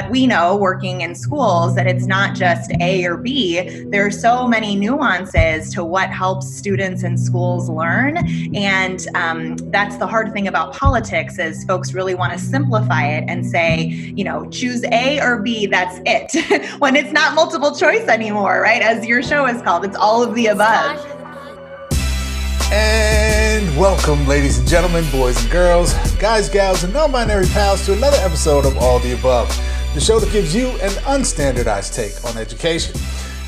but we know working in schools that it's not just A or B. There are so many nuances to what helps students in schools learn. And um, that's the hard thing about politics is folks really want to simplify it and say, you know, choose A or B, that's it. when it's not multiple choice anymore, right? As your show is called, it's all of the above. And welcome, ladies and gentlemen, boys and girls, guys, gals, and non binary pals, to another episode of All the Above, the show that gives you an unstandardized take on education.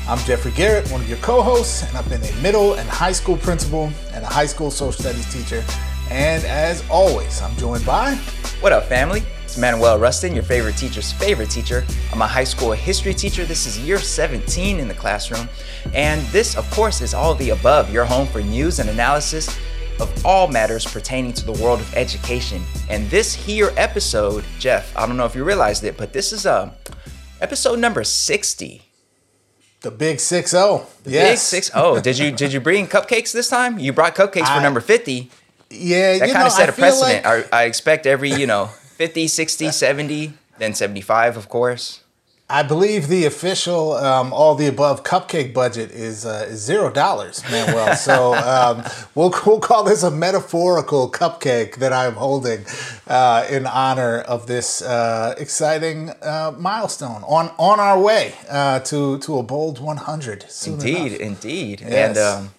I'm Jeffrey Garrett, one of your co hosts, and I've been a middle and high school principal and a high school social studies teacher. And as always, I'm joined by. What up, family? It's Manuel Rustin, your favorite teacher's favorite teacher. I'm a high school history teacher. This is year 17 in the classroom. And this, of course, is all the above, your home for news and analysis of all matters pertaining to the world of education. And this here episode, Jeff, I don't know if you realized it, but this is uh, episode number 60. The big six zero. The yes. Big six zero. Did you did you bring cupcakes this time? You brought cupcakes I, for number fifty. Yeah, that kind of set I a precedent. Like... I, I expect every you know 50, 60, 70, then 75, of course. I believe the official um, all the above cupcake budget is uh, is zero dollars, Manuel. so um, we'll we'll call this a metaphorical cupcake that I'm holding uh, in honor of this uh, exciting uh, milestone on on our way uh, to to a bold 100. Indeed, enough. indeed, yes. and. Um,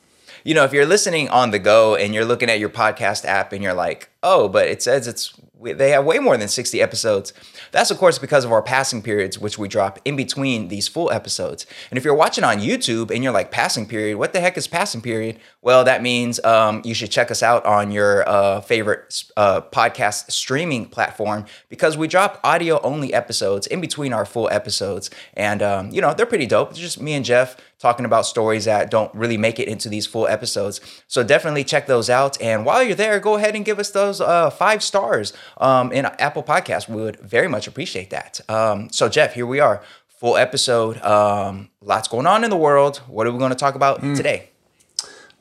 you know, if you're listening on the go and you're looking at your podcast app and you're like, oh, but it says it's they have way more than 60 episodes. That's, of course, because of our passing periods, which we drop in between these full episodes. And if you're watching on YouTube and you're like, passing period, what the heck is passing period? Well, that means um, you should check us out on your uh, favorite uh, podcast streaming platform because we drop audio only episodes in between our full episodes. And, um, you know, they're pretty dope. It's just me and Jeff talking about stories that don't really make it into these full episodes. So definitely check those out. And while you're there, go ahead and give us those uh, five stars um, in Apple Podcast. We would very much appreciate that. Um, so, Jeff, here we are, full episode. Um, lots going on in the world. What are we going to talk about mm. today?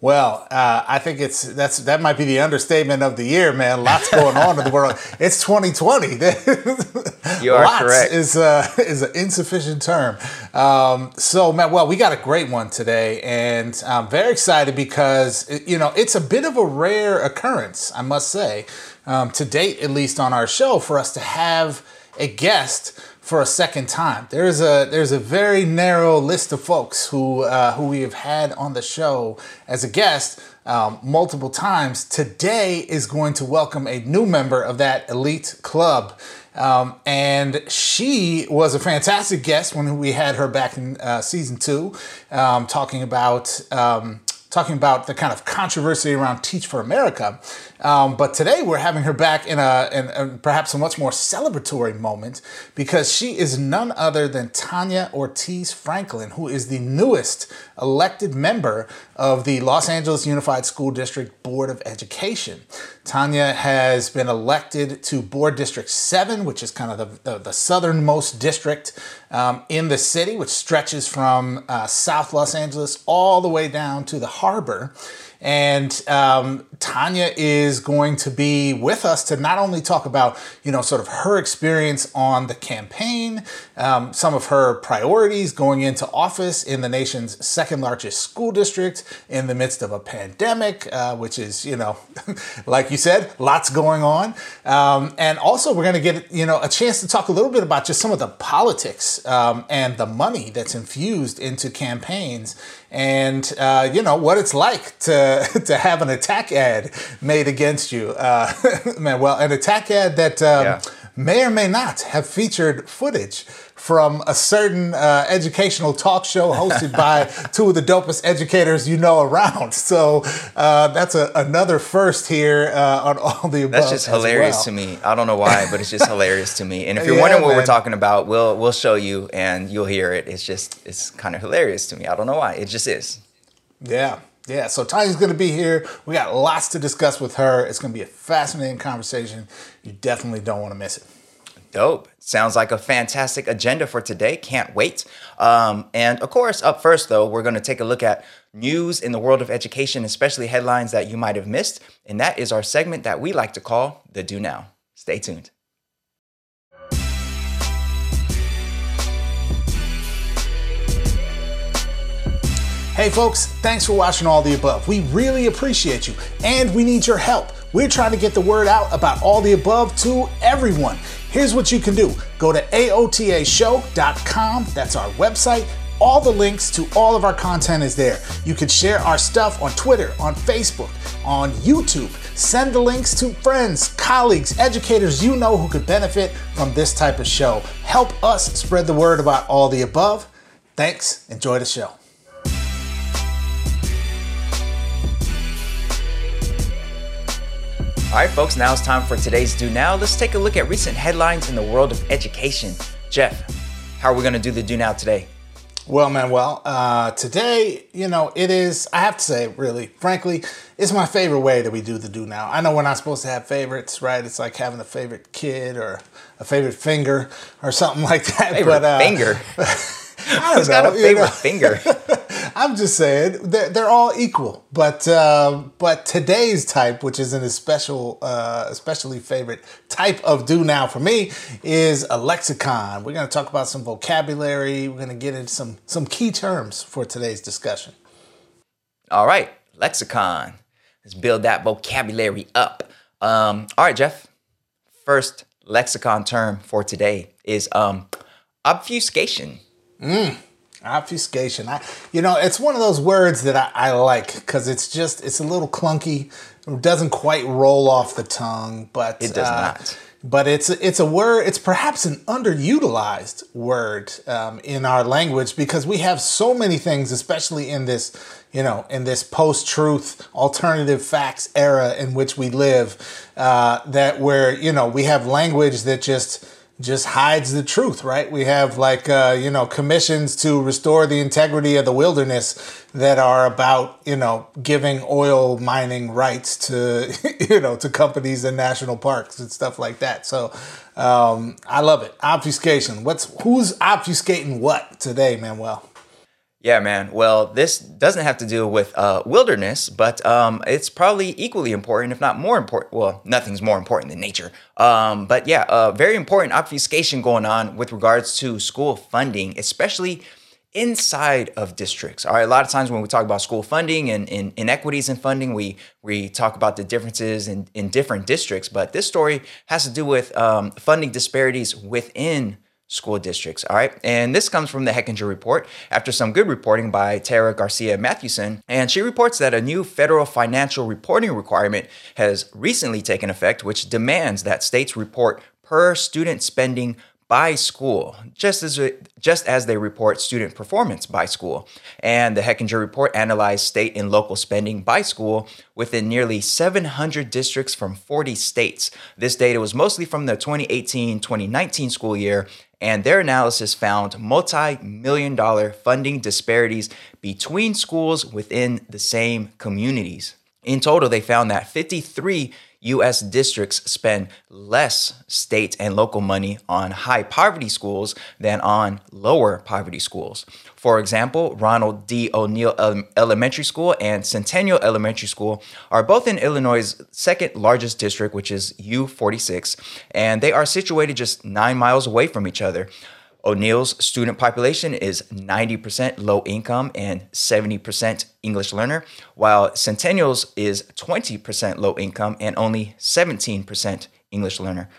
Well, uh, I think it's that's that might be the understatement of the year, man. Lots going on in the world. It's 2020. you are Lots correct. Is uh, is an insufficient term. Um, so, man, well, we got a great one today, and I'm very excited because you know it's a bit of a rare occurrence, I must say, um, to date, at least on our show, for us to have a guest for a second time. There's a there's a very narrow list of folks who uh, who we have had on the show as a guest um, multiple times. Today is going to welcome a new member of that elite club. Um, and she was a fantastic guest when we had her back in uh, season two, um, talking about um, talking about the kind of controversy around Teach for America. Um, but today we're having her back in a, in a, perhaps a much more celebratory moment because she is none other than Tanya Ortiz Franklin, who is the newest elected member of the Los Angeles Unified School District Board of Education. Tanya has been elected to Board District 7, which is kind of the, the, the southernmost district um, in the city, which stretches from uh, South Los Angeles all the way down to the harbor. And um, Tanya is going to be with us to not only talk about, you know, sort of her experience on the campaign, um, some of her priorities going into office in the nation's second largest school district in the midst of a pandemic, uh, which is, you know, like you said, lots going on. Um, and also, we're going to get, you know, a chance to talk a little bit about just some of the politics um, and the money that's infused into campaigns and uh, you know what it's like to to have an attack ad made against you. Uh, man, well, an attack ad that um, yeah. May or may not have featured footage from a certain uh, educational talk show hosted by two of the dopest educators you know around. So uh, that's a, another first here uh, on all the above. That's just hilarious well. to me. I don't know why, but it's just hilarious to me. And if you're yeah, wondering what man. we're talking about, we'll we'll show you and you'll hear it. It's just it's kind of hilarious to me. I don't know why. It just is. Yeah. Yeah, so Tanya's to be here. We got lots to discuss with her. It's to be a fascinating conversation. You definitely don't want to miss it. Dope. Sounds like a fantastic agenda for today. Can't wait. Um, and of course, up first, though, we're going to take a look at news in the world of education, especially headlines that you might have missed. And that is our segment that we like to call the Do Now. Stay tuned. Hey folks, thanks for watching all the above. We really appreciate you and we need your help. We're trying to get the word out about all the above to everyone. Here's what you can do go to aotashow.com, that's our website. All the links to all of our content is there. You can share our stuff on Twitter, on Facebook, on YouTube. Send the links to friends, colleagues, educators you know who could benefit from this type of show. Help us spread the word about all the above. Thanks. Enjoy the show. All right, folks, now it's time for today's Do Now. Let's take a look at recent headlines in the world of education. Jeff, how are we going to do the Do Now today? Well, Manuel, uh, today, you know, it is, I have to say, really, frankly, it's my favorite way that we do the do now. I know we're not supposed to have favorites, right? It's like having a favorite kid or a favorite finger or something like that. Favorite but, uh, finger? I don't know. got a favorite you know? finger? I'm just saying they're, they're all equal, but uh, but today's type, which is an especial, uh, especially favorite type of do now for me, is a lexicon. We're going to talk about some vocabulary. We're going to get into some some key terms for today's discussion. All right, lexicon. Let's build that vocabulary up. Um, all right, Jeff. First lexicon term for today is um, obfuscation. Mm, obfuscation. I, you know, it's one of those words that I, I like because it's just it's a little clunky. It doesn't quite roll off the tongue, but it does uh, not. But it's it's a word. It's perhaps an underutilized word um, in our language because we have so many things, especially in this, you know, in this post-truth, alternative facts era in which we live, uh, that where you know we have language that just just hides the truth, right? We have like uh, you know commissions to restore the integrity of the wilderness that are about you know giving oil mining rights to you know to companies and national parks and stuff like that. So um, I love it. Obfuscation. What's who's obfuscating what today, Manuel? Yeah, man. Well, this doesn't have to do with uh, wilderness, but um, it's probably equally important, if not more important. Well, nothing's more important than nature. Um, but yeah, uh, very important obfuscation going on with regards to school funding, especially inside of districts. All right, a lot of times when we talk about school funding and, and inequities in funding, we we talk about the differences in, in different districts. But this story has to do with um, funding disparities within school districts. All right. And this comes from the Hechinger report after some good reporting by Tara Garcia Mathewson. And she reports that a new federal financial reporting requirement has recently taken effect, which demands that states report per student spending by school, just as just as they report student performance by school. And the Hechinger report analyzed state and local spending by school within nearly 700 districts from 40 states. This data was mostly from the 2018-2019 school year and their analysis found multi million dollar funding disparities between schools within the same communities. In total, they found that 53 US districts spend less state and local money on high poverty schools than on lower poverty schools. For example, Ronald D. O'Neill Elementary School and Centennial Elementary School are both in Illinois' second largest district, which is U46, and they are situated just nine miles away from each other. O'Neill's student population is 90% low income and 70% English learner, while Centennial's is 20% low income and only 17% English learner.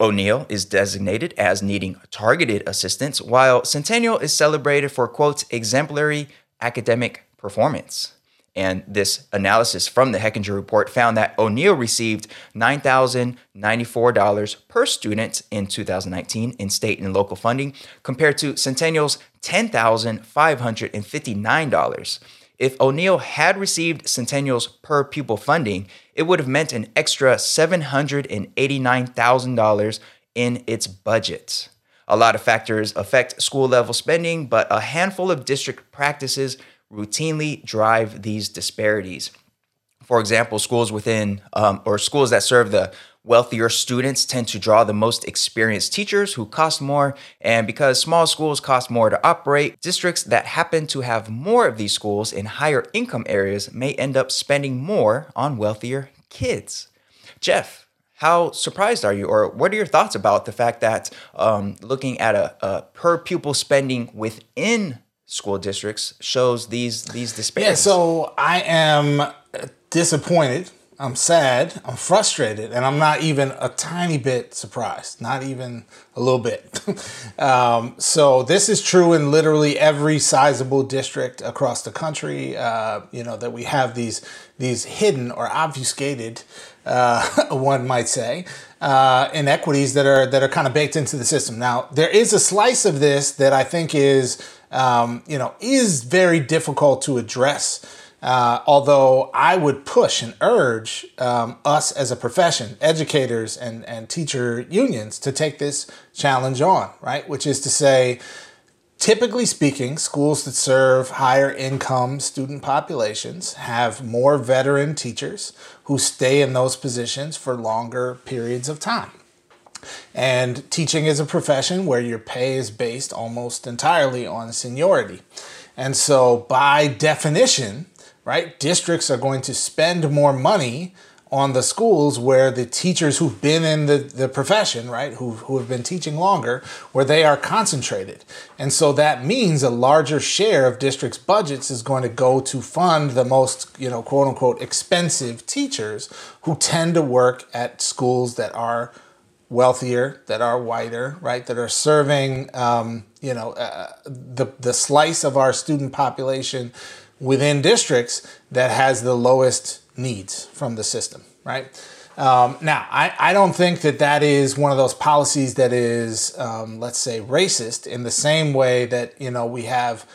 O'Neill is designated as needing targeted assistance, while Centennial is celebrated for, quote, exemplary academic performance. And this analysis from the Hechinger report found that O'Neill received $9,094 per student in 2019 in state and local funding, compared to Centennial's $10,559. If O'Neill had received Centennial's per pupil funding, it would have meant an extra $789,000 in its budget. A lot of factors affect school level spending, but a handful of district practices routinely drive these disparities. For example, schools within um, or schools that serve the wealthier students tend to draw the most experienced teachers who cost more. And because small schools cost more to operate, districts that happen to have more of these schools in higher income areas may end up spending more on wealthier kids. Jeff, how surprised are you, or what are your thoughts about the fact that um, looking at a, a per pupil spending within school districts shows these these disparities. Yeah, so I am disappointed. I'm sad. I'm frustrated, and I'm not even a tiny bit surprised. Not even a little bit. um, so this is true in literally every sizable district across the country. Uh, you know that we have these these hidden or obfuscated, uh, one might say, uh, inequities that are that are kind of baked into the system. Now there is a slice of this that I think is um, you know is very difficult to address. Uh, although I would push and urge um, us as a profession, educators and, and teacher unions, to take this challenge on, right? Which is to say, typically speaking, schools that serve higher income student populations have more veteran teachers who stay in those positions for longer periods of time. And teaching is a profession where your pay is based almost entirely on seniority. And so, by definition, right? Districts are going to spend more money on the schools where the teachers who've been in the, the profession, right, who, who have been teaching longer, where they are concentrated. And so that means a larger share of districts' budgets is going to go to fund the most, you know, quote unquote, expensive teachers who tend to work at schools that are wealthier, that are whiter, right, that are serving, um, you know, uh, the, the slice of our student population within districts that has the lowest needs from the system, right? Um, now, I, I don't think that that is one of those policies that is, um, let's say, racist in the same way that, you know, we have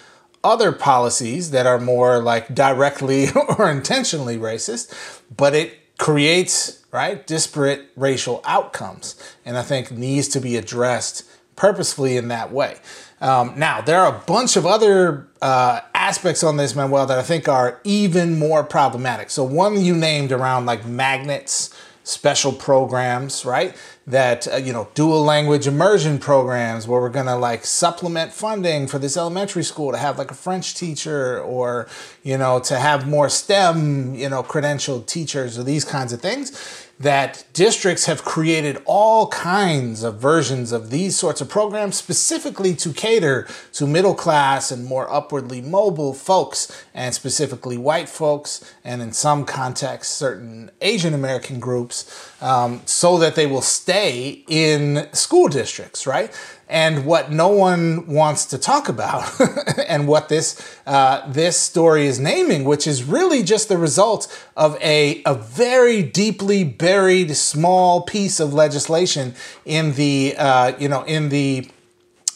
other policies that are more like directly or intentionally racist, but it creates, right, disparate racial outcomes. And I think needs to be addressed purposefully in that way. Um, now, there are a bunch of other uh, aspects on this, Manuel, that I think are even more problematic. So, one you named around like magnets, special programs, right? That, uh, you know, dual language immersion programs where we're going to like supplement funding for this elementary school to have like a French teacher or, you know, to have more STEM, you know, credentialed teachers or these kinds of things that districts have created all kinds of versions of these sorts of programs specifically to cater to middle class and more upwardly mobile folks, and specifically white folks, and in some contexts, certain Asian American groups, um, so that they will stay in school districts, right? And what no one wants to talk about, and what this uh, this story is naming, which is really just the result of a a very deeply buried small piece of legislation in the uh, you know in the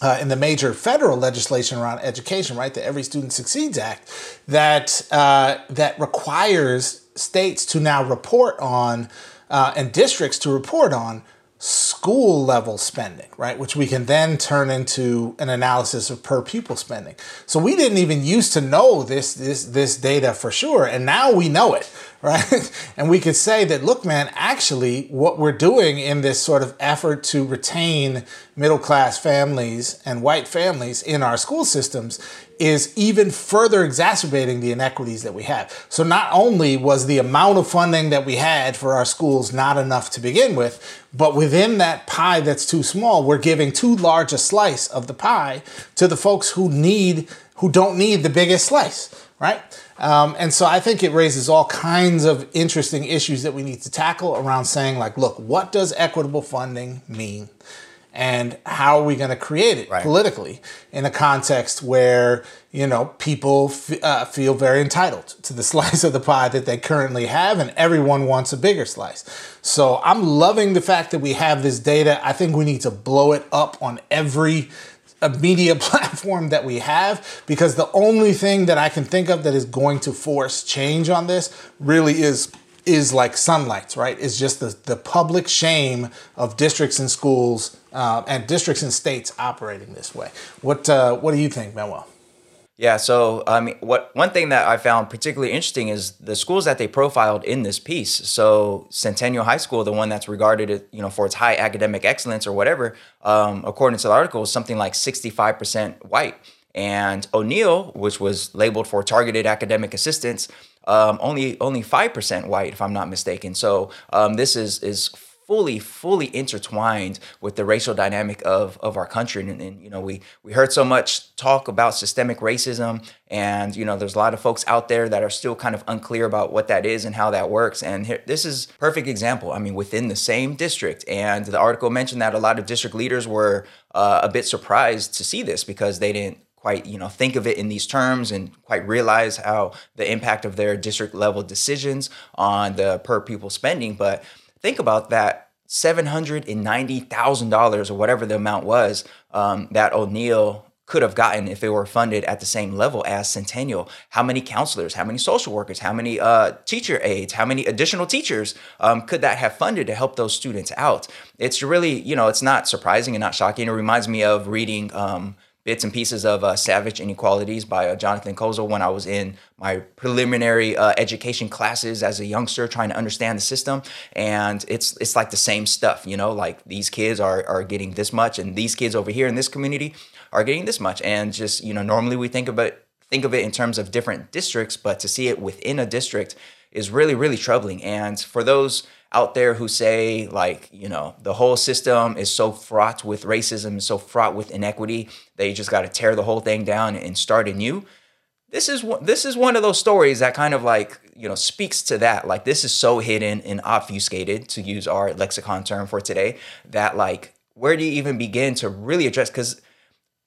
uh, in the major federal legislation around education, right, the Every Student Succeeds Act, that uh, that requires states to now report on uh, and districts to report on school level spending, right? Which we can then turn into an analysis of per pupil spending. So we didn't even used to know this this this data for sure, and now we know it, right? and we could say that look, man, actually, what we're doing in this sort of effort to retain middle class families and white families in our school systems is even further exacerbating the inequities that we have. So not only was the amount of funding that we had for our schools not enough to begin with, but within that pie that's too small, we're giving too large a slice of the pie to the folks who need who don't need the biggest slice, right? Um, and so I think it raises all kinds of interesting issues that we need to tackle around saying like, look, what does equitable funding mean? And how are we going to create it right. politically in a context where you know people f- uh, feel very entitled to the slice of the pie that they currently have and everyone wants a bigger slice so i'm loving the fact that we have this data i think we need to blow it up on every a uh, media platform that we have because the only thing that I can think of that is going to force change on this really is is like sunlight, right? It's just the, the public shame of districts and schools uh, and districts and states operating this way. What uh, what do you think, Manuel? Yeah, so I mean, what one thing that I found particularly interesting is the schools that they profiled in this piece. So Centennial High School, the one that's regarded, you know, for its high academic excellence or whatever, um, according to the article, is something like sixty-five percent white. And O'Neill, which was labeled for targeted academic assistance, um, only only five percent white, if I'm not mistaken. So um, this is is fully, fully intertwined with the racial dynamic of, of our country. And, and, you know, we, we heard so much talk about systemic racism and, you know, there's a lot of folks out there that are still kind of unclear about what that is and how that works. And here, this is perfect example. I mean, within the same district. And the article mentioned that a lot of district leaders were uh, a bit surprised to see this because they didn't quite you know think of it in these terms and quite realize how the impact of their district level decisions on the per pupil spending but think about that $790,000 or whatever the amount was um, that O'Neill could have gotten if it were funded at the same level as Centennial. How many counselors, how many social workers, how many uh, teacher aides, how many additional teachers um, could that have funded to help those students out? It's really, you know, it's not surprising and not shocking. It reminds me of reading. Um, bits and pieces of uh, Savage Inequalities by uh, Jonathan Kozol when I was in my preliminary uh, education classes as a youngster trying to understand the system. And it's it's like the same stuff, you know, like these kids are, are getting this much and these kids over here in this community are getting this much. And just, you know, normally we think about think of it in terms of different districts, but to see it within a district is really, really troubling. And for those out there who say like you know the whole system is so fraught with racism so fraught with inequity that you just got to tear the whole thing down and start anew. This is this is one of those stories that kind of like you know speaks to that. Like this is so hidden and obfuscated to use our lexicon term for today that like where do you even begin to really address? Because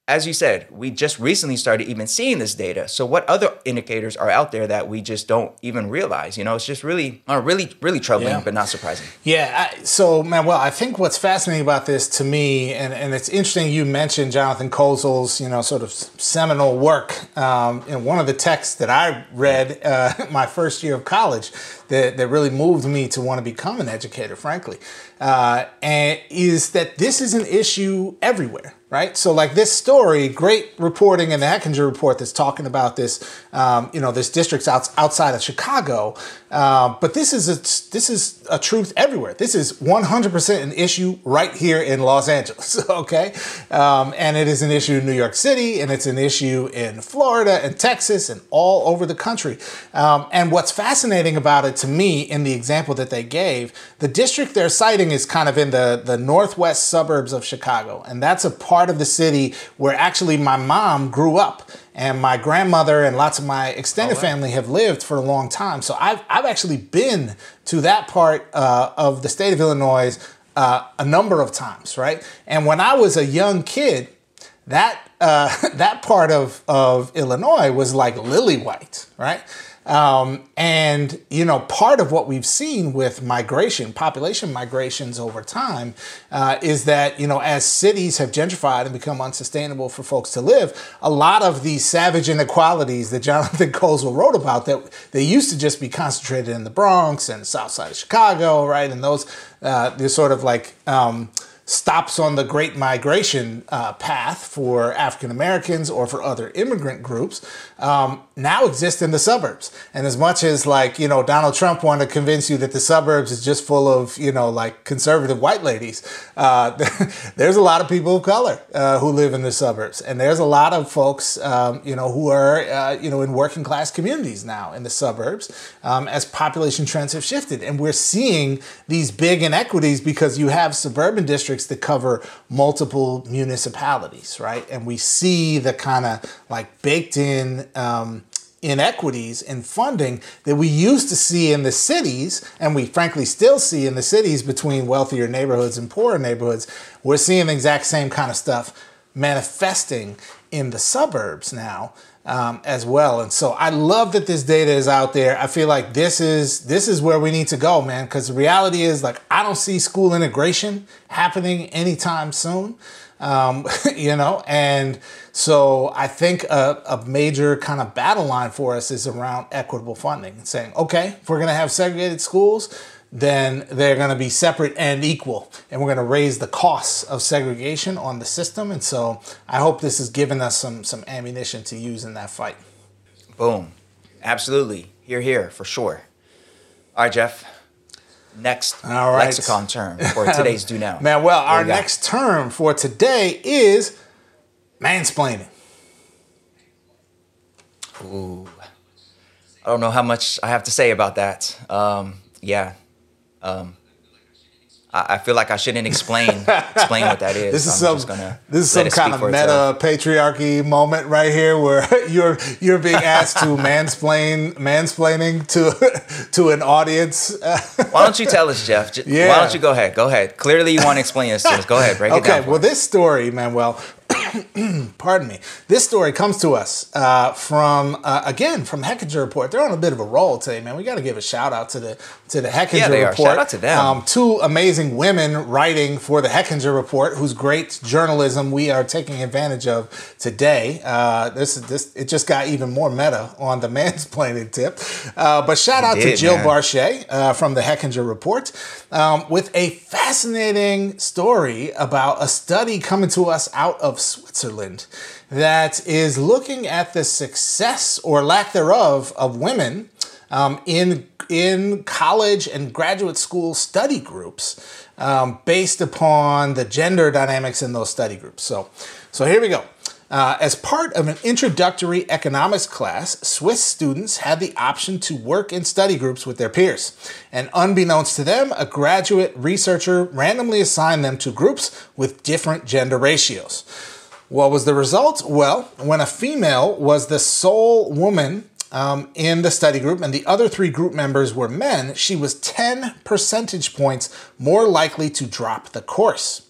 as you said, we just recently started even seeing this data. So what other indicators are out there that we just don't even realize? You know, it's just really, uh, really, really troubling, yeah. but not surprising. Yeah. I, so, Manuel, I think what's fascinating about this to me, and, and it's interesting you mentioned Jonathan Kozol's, you know, sort of seminal work um, in one of the texts that I read uh, my first year of college that, that really moved me to want to become an educator, frankly, uh, and is that this is an issue everywhere right? So like this story, great reporting in the Hechinger report that's talking about this, um, you know, this districts out, outside of Chicago. Uh, but this is a, this is a truth everywhere. This is 100% an issue right here in Los Angeles, okay? Um, and it is an issue in New York City, and it's an issue in Florida and Texas and all over the country. Um, and what's fascinating about it to me, in the example that they gave, the district they're citing is kind of in the, the northwest suburbs of Chicago, and that's a part of the city where actually my mom grew up and my grandmother and lots of my extended oh, wow. family have lived for a long time. So I've, I've actually been to that part uh, of the state of Illinois uh, a number of times, right? And when I was a young kid, that uh, that part of, of Illinois was like lily white, right? Um, and, you know, part of what we've seen with migration, population migrations over time, uh, is that, you know, as cities have gentrified and become unsustainable for folks to live, a lot of these savage inequalities that Jonathan Kozol wrote about that they used to just be concentrated in the Bronx and south side of Chicago, right? And those, uh, they're sort of like, um, stops on the Great Migration uh, path for African Americans or for other immigrant groups um, now exist in the suburbs. And as much as like, you know, Donald Trump wanted to convince you that the suburbs is just full of, you know, like conservative white ladies, uh, there's a lot of people of color uh, who live in the suburbs. And there's a lot of folks, um, you know, who are, uh, you know, in working class communities now in the suburbs um, as population trends have shifted. And we're seeing these big inequities because you have suburban districts that cover multiple municipalities, right? And we see the kind of like baked in um, inequities in funding that we used to see in the cities, and we frankly still see in the cities between wealthier neighborhoods and poorer neighborhoods. We're seeing the exact same kind of stuff manifesting in the suburbs now um, as well. And so I love that this data is out there. I feel like this is this is where we need to go, man. Because the reality is, like, I don't see school integration happening anytime soon. Um, you know, and so I think a, a major kind of battle line for us is around equitable funding, saying, okay, if we're going to have segregated schools, then they're going to be separate and equal. And we're going to raise the costs of segregation on the system. And so I hope this has given us some, some ammunition to use in that fight. Boom. Absolutely. You're here, for sure. All right, Jeff. Next right. lexicon term for today's do now. Man, well, our next term for today is mansplaining. Ooh. I don't know how much I have to say about that. Um, yeah, um, I, I feel like I shouldn't explain explain what that is. This is I'm some this is some kind of meta patriarchy moment right here, where you're you're being asked to mansplain mansplaining to to an audience. Why don't you tell us, Jeff? J- Yeah. Why don't you go ahead? Go ahead. Clearly, you want to explain this to us. Go ahead. Break it okay, down. for well, us. this story, Manuel, pardon me. This story comes to us uh, from uh, again from Hechinger Report. They're on a bit of a roll today, man. We got to give a shout out to the to the Hechinger Yeah, they are. Report. Shout out to them. Um, two amazing women writing for the Hechinger Report, whose great journalism we are taking advantage of today. Uh, this is this it just got even more meta on the mansplaining tip. Uh, but shout out to Jill man. Barshay uh, from the Hechinger Report um, with a fascinating story about a study coming to us out of Switzerland that is looking at the success or lack thereof of women um, in in college and graduate school study groups um, based upon the gender dynamics in those study groups. So, so here we go. Uh, as part of an introductory economics class, Swiss students had the option to work in study groups with their peers. And unbeknownst to them, a graduate researcher randomly assigned them to groups with different gender ratios. What was the result? Well, when a female was the sole woman um, in the study group and the other three group members were men, she was 10 percentage points more likely to drop the course.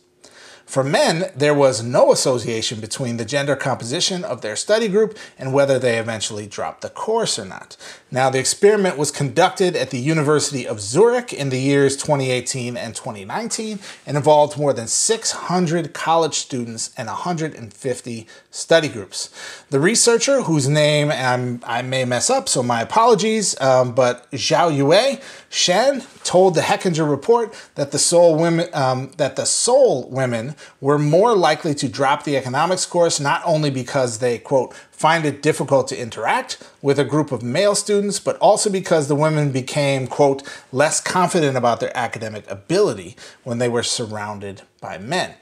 For men, there was no association between the gender composition of their study group and whether they eventually dropped the course or not. Now, the experiment was conducted at the University of Zurich in the years 2018 and 2019 and involved more than 600 college students and 150 study groups. The researcher, whose name I'm, I may mess up, so my apologies, um, but Xiaoyue Shen told the Hechinger report that the sole women um, that the sole women were more likely to drop the economics course not only because they quote find it difficult to interact with a group of male students, but also because the women became quote less confident about their academic ability when they were surrounded by men.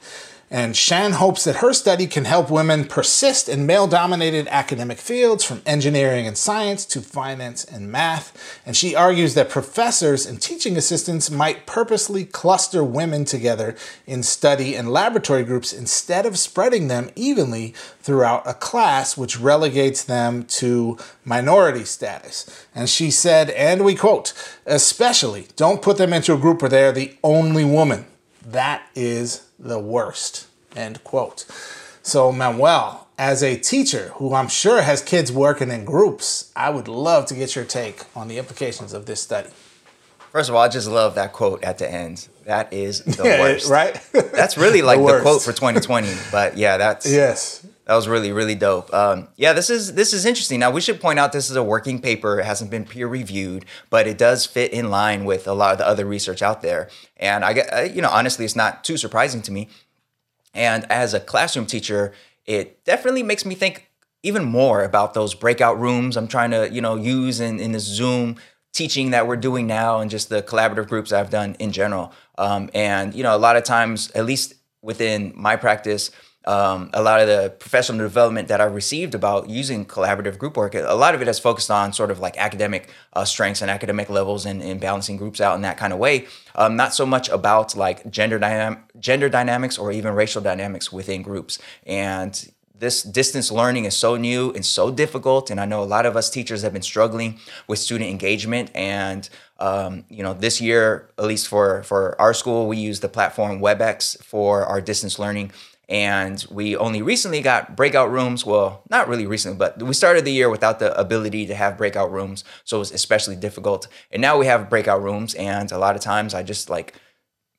And Shan hopes that her study can help women persist in male dominated academic fields from engineering and science to finance and math. And she argues that professors and teaching assistants might purposely cluster women together in study and laboratory groups instead of spreading them evenly throughout a class, which relegates them to minority status. And she said, and we quote, especially don't put them into a group where they're the only woman. That is the worst. End quote. So, Manuel, as a teacher who I'm sure has kids working in groups, I would love to get your take on the implications of this study. First of all, I just love that quote at the end. That is the Yeah, worst. right? That's really like the, worst. quote for 2020. But yeah, that's yes. That was really really dope. Um, yeah, this is this is interesting. Now we should point out this is a working paper. It hasn't been peer reviewed, but it does fit in line with a lot of the other research out there. And I you know honestly, it's not too surprising to me. And as a classroom teacher, it definitely makes me think even more about those breakout rooms I'm trying to, you know, use in, in this Zoom teaching that we're doing now and just the collaborative groups I've done in general. Um, and, you know, a lot of times, at least within my practice, um, a lot of the professional development that I've received about using collaborative group work, a lot of it has focused on sort of like academic uh, strengths and academic levels and, and balancing groups out in that kind of way. Um, not so much about like gender dynam- gender dynamics or even racial dynamics within groups. And this distance learning is so new and so difficult and i know a lot of us teachers have been struggling with student engagement and um, you know this year at least for for our school we use the platform webex for our distance learning and we only recently got breakout rooms. Well not really recently but we started the year without the ability to have breakout rooms so it was especially difficult. And now we have breakout rooms and a lot of times i just like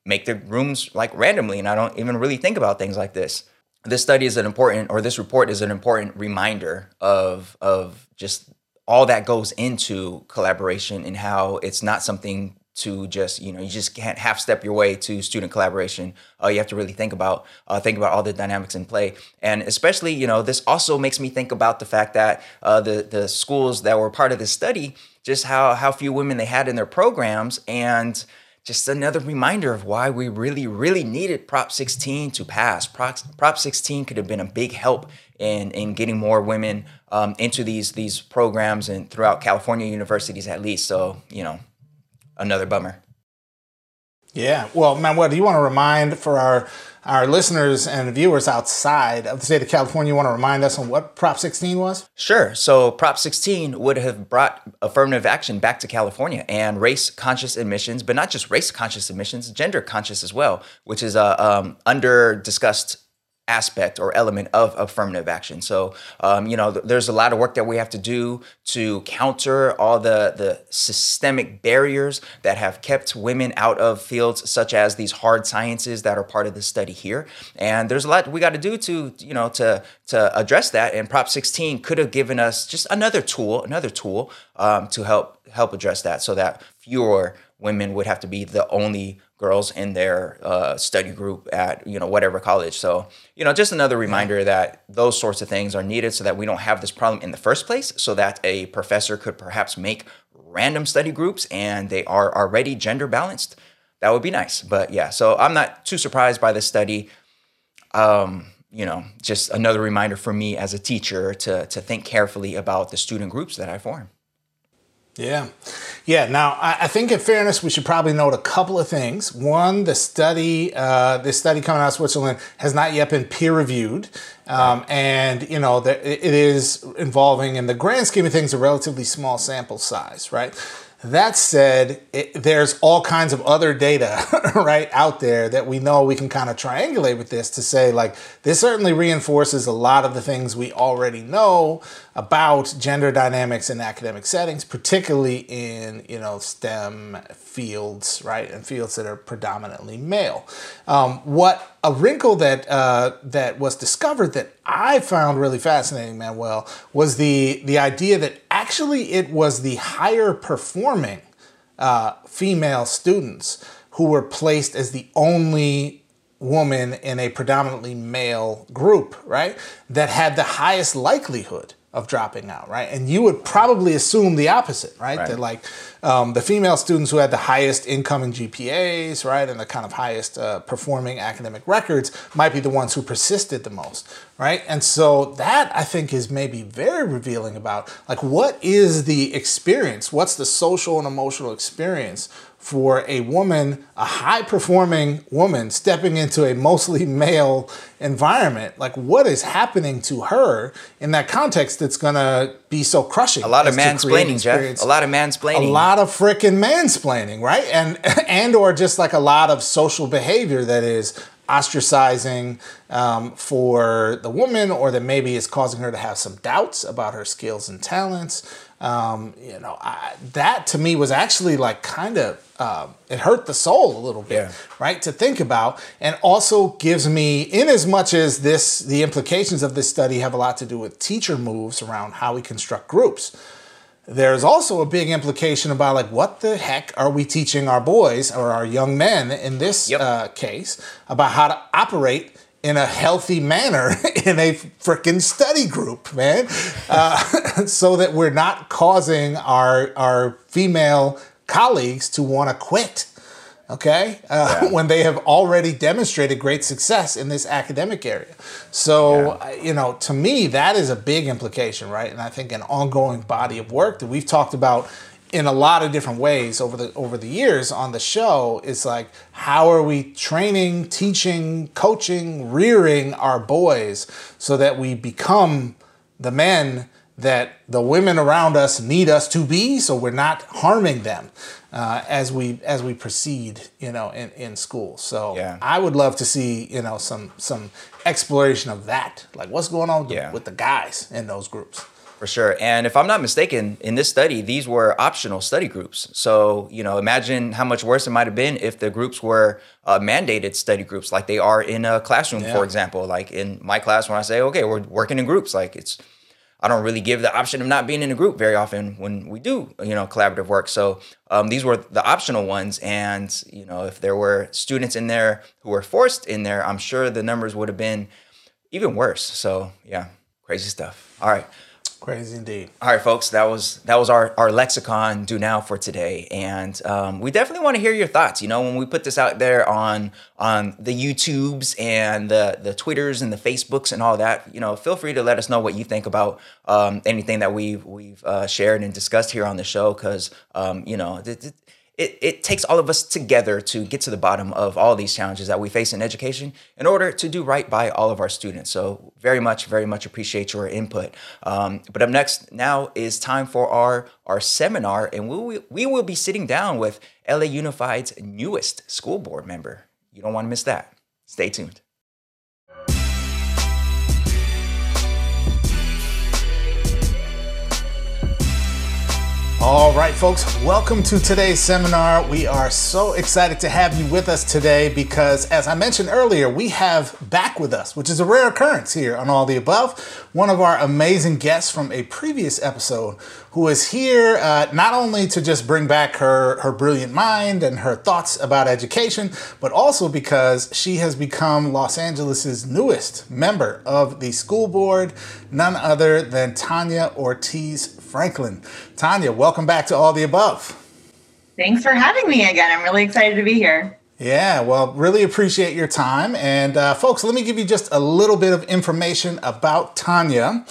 make the rooms like randomly and i don't even really think about things like this. This study is an important or this report is an important reminder of of just all that goes into collaboration and how it's not something to just you know you just can't half step your way to student collaboration uh, you have to really think about uh, think about all the dynamics in play and especially you know this also makes me think about the fact that uh, the the schools that were part of this study just how how few women they had in their programs and just another reminder of why we really, really needed Prop 16 to pass. Prop, Prop 16 could have been a big help in, in getting more women um, into these these programs and throughout California universities at least. So, you know, another bummer. Yeah. Well, Manuel, do you want to remind for our our listeners and viewers outside of the state of California, you want to remind us on what Prop 16 was? Sure. So, Prop 16 would have brought affirmative action back to California and race conscious admissions, but not just race conscious admissions, gender conscious as well, which is a um, under discussed aspect or element of affirmative action. So, um, you know, th- there's a lot of work that we have to do to counter all the the systemic barriers that have kept women out of fields such as these hard sciences that are part of the study here. And there's a lot we got to do to, you know, to to address that. And Prop 16 could have given us just another tool, another tool um, to help help address that, so that fewer women would have to be the only girls in their uh, study group at you know whatever college. So you know, just another reminder that those sorts of things are needed so that we don't have this problem in the first place. So that a professor could perhaps make random study groups and they are already gender balanced. That would be nice. But yeah, so I'm not too surprised by this study. Um, you know, just another reminder for me as a teacher to to think carefully about the student groups that I form. Yeah. Yeah. Now, I, think in fairness, we should probably note a couple of things. One, the study, uh, this study coming out of Switzerland has not yet been peer reviewed. Um, and, you know, the, it is involving, in the grand scheme of things, a relatively small sample size, right? That said, it, there's all kinds of other data, right, out there that we know we can kind of triangulate with this to say, like, this certainly reinforces a lot of the things we already know about gender dynamics in academic settings, particularly in you know STEM fields, right, and fields that are predominantly male. Um, what a wrinkle that uh, that was discovered that I found really fascinating, Manuel, was the the idea that actually it was the higher performing uh, female students who were placed as the only woman in a predominantly male group, right, that had the highest likelihood of dropping out, right? And you would probably assume the opposite, right? right. That like um, the female students who had the highest income incoming GPAs, right, and the kind of highest uh, performing academic records might be the ones who persisted the most, right? And so that I think is maybe very revealing about like what is the experience? What's the social and emotional experience for a woman, a high performing woman stepping into a mostly male environment, like what is happening to her in that context that's gonna be so crushing? A lot of mansplaining, Jeff. A lot of mansplaining. A lot of freaking mansplaining, right? And and or just like a lot of social behavior that is ostracizing um, for the woman, or that maybe is causing her to have some doubts about her skills and talents. Um, you know, I, that to me was actually like kind of uh, it hurt the soul a little bit, yeah. right? To think about, and also gives me, in as much as this, the implications of this study have a lot to do with teacher moves around how we construct groups. There's also a big implication about like what the heck are we teaching our boys or our young men in this yep. uh, case about how to operate in a healthy manner in a freaking study group, man, uh, so that we're not causing our our female colleagues to want to quit. Okay, uh, yeah. when they have already demonstrated great success in this academic area. So, yeah. you know, to me, that is a big implication, right? And I think an ongoing body of work that we've talked about in a lot of different ways over the over the years on the show is like how are we training, teaching, coaching, rearing our boys so that we become the men that the women around us need us to be so we're not harming them uh, as we as we proceed you know in, in school so yeah. i would love to see you know some some exploration of that like what's going on yeah. with the guys in those groups for sure. And if I'm not mistaken, in this study, these were optional study groups. So, you know, imagine how much worse it might have been if the groups were uh, mandated study groups like they are in a classroom, yeah. for example. Like in my class, when I say, okay, we're working in groups, like it's, I don't really give the option of not being in a group very often when we do, you know, collaborative work. So um, these were the optional ones. And, you know, if there were students in there who were forced in there, I'm sure the numbers would have been even worse. So, yeah, crazy stuff. All right. Crazy indeed. All right, folks, that was that was our, our lexicon do now for today, and um, we definitely want to hear your thoughts. You know, when we put this out there on on the YouTubes and the the Twitters and the Facebooks and all that, you know, feel free to let us know what you think about um, anything that we've we've uh, shared and discussed here on the show, because um, you know. Th- th- it, it takes all of us together to get to the bottom of all these challenges that we face in education in order to do right by all of our students. So very much, very much appreciate your input. Um, but up next now is time for our, our seminar, and we will, we will be sitting down with LA Unified's newest school board member. You don't want to miss that. Stay tuned. All right, folks, welcome to today's seminar. We are so excited to have you with us today because, as I mentioned earlier, we have back with us, which is a rare occurrence here on All the Above, one of our amazing guests from a previous episode who is here uh, not only to just bring back her, her brilliant mind and her thoughts about education, but also because she has become Los Angeles's newest member of the school board, none other than Tanya Ortiz Franklin. Tanya, welcome back to All the Above. Thanks for having me again. I'm really excited to be here. Yeah, well, really appreciate your time. And uh, folks, let me give you just a little bit of information about Tanya.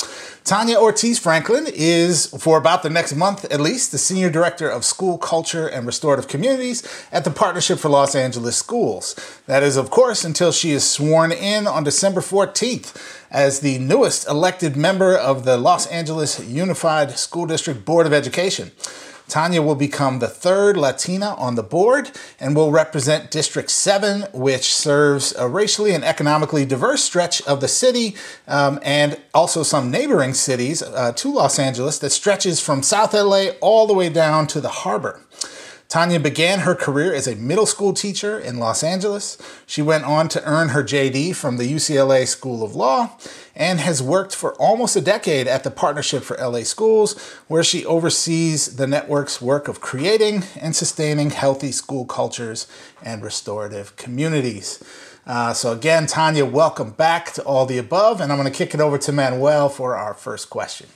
Tanya Ortiz Franklin is, for about the next month at least, the Senior Director of School Culture and Restorative Communities at the Partnership for Los Angeles Schools. That is, of course, until she is sworn in on December 14th as the newest elected member of the Los Angeles Unified School District Board of Education. Tanya will become the third Latina on the board and will represent District 7, which serves a racially and economically diverse stretch of the city um, and also some neighboring cities uh, to Los Angeles that stretches from South LA all the way down to the harbor. Tanya began her career as a middle school teacher in Los Angeles. She went on to earn her JD from the UCLA School of Law and has worked for almost a decade at the Partnership for LA Schools, where she oversees the network's work of creating and sustaining healthy school cultures and restorative communities. Uh, so, again, Tanya, welcome back to all the above, and I'm going to kick it over to Manuel for our first question.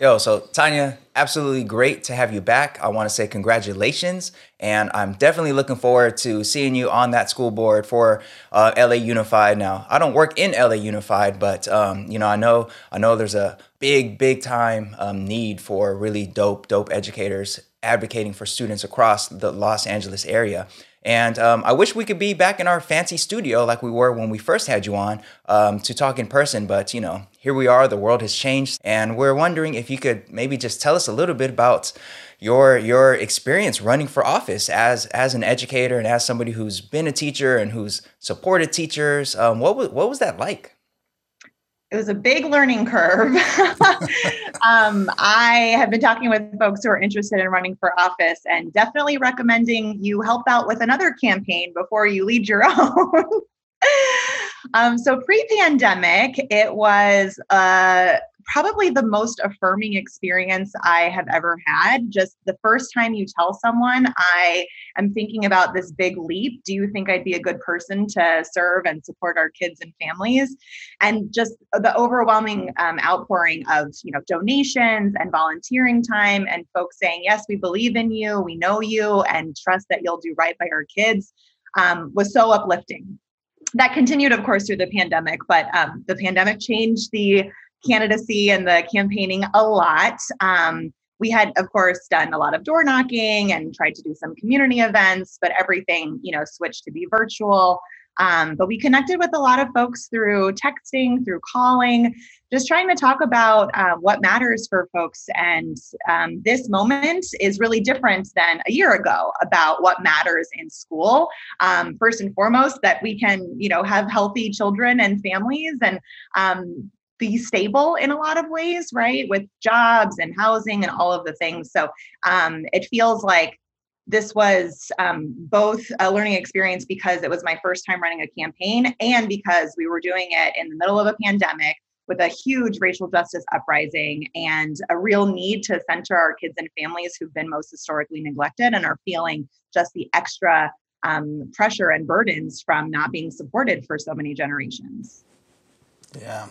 Yo, so Tanya, absolutely great to have you back. I want to say congratulations, and I'm definitely looking forward to seeing you on that school board for uh, LA Unified. Now, I don't work in LA Unified, but um, you know, I know I know there's a big, big time um, need for really dope, dope educators advocating for students across the Los Angeles area. And um, I wish we could be back in our fancy studio like we were when we first had you on um, to talk in person. But, you know, here we are. The world has changed. And we're wondering if you could maybe just tell us a little bit about your your experience running for office as as an educator and as somebody who's been a teacher and who's supported teachers. Um, what was what was that like? It was a big learning curve. um, I have been talking with folks who are interested in running for office and definitely recommending you help out with another campaign before you lead your own. um, so pre pandemic, it was uh, probably the most affirming experience I have ever had. Just the first time you tell someone, I am thinking about this big leap. Do you think I'd be a good person to serve and support our kids and families? And just the overwhelming um, outpouring of you know donations and volunteering time and folks saying, yes, we believe in you, we know you, and trust that you'll do right by our kids um, was so uplifting that continued, of course, through the pandemic, but um, the pandemic changed the candidacy and the campaigning a lot. Um, we had, of course, done a lot of door knocking and tried to do some community events, but everything, you know, switched to be virtual. Um, but we connected with a lot of folks through texting, through calling, just trying to talk about uh, what matters for folks. And um, this moment is really different than a year ago about what matters in school. Um, first and foremost, that we can, you know, have healthy children and families and um, be stable in a lot of ways, right? With jobs and housing and all of the things. So um, it feels like this was um, both a learning experience because it was my first time running a campaign and because we were doing it in the middle of a pandemic with a huge racial justice uprising and a real need to center our kids and families who've been most historically neglected and are feeling just the extra um, pressure and burdens from not being supported for so many generations. Yeah.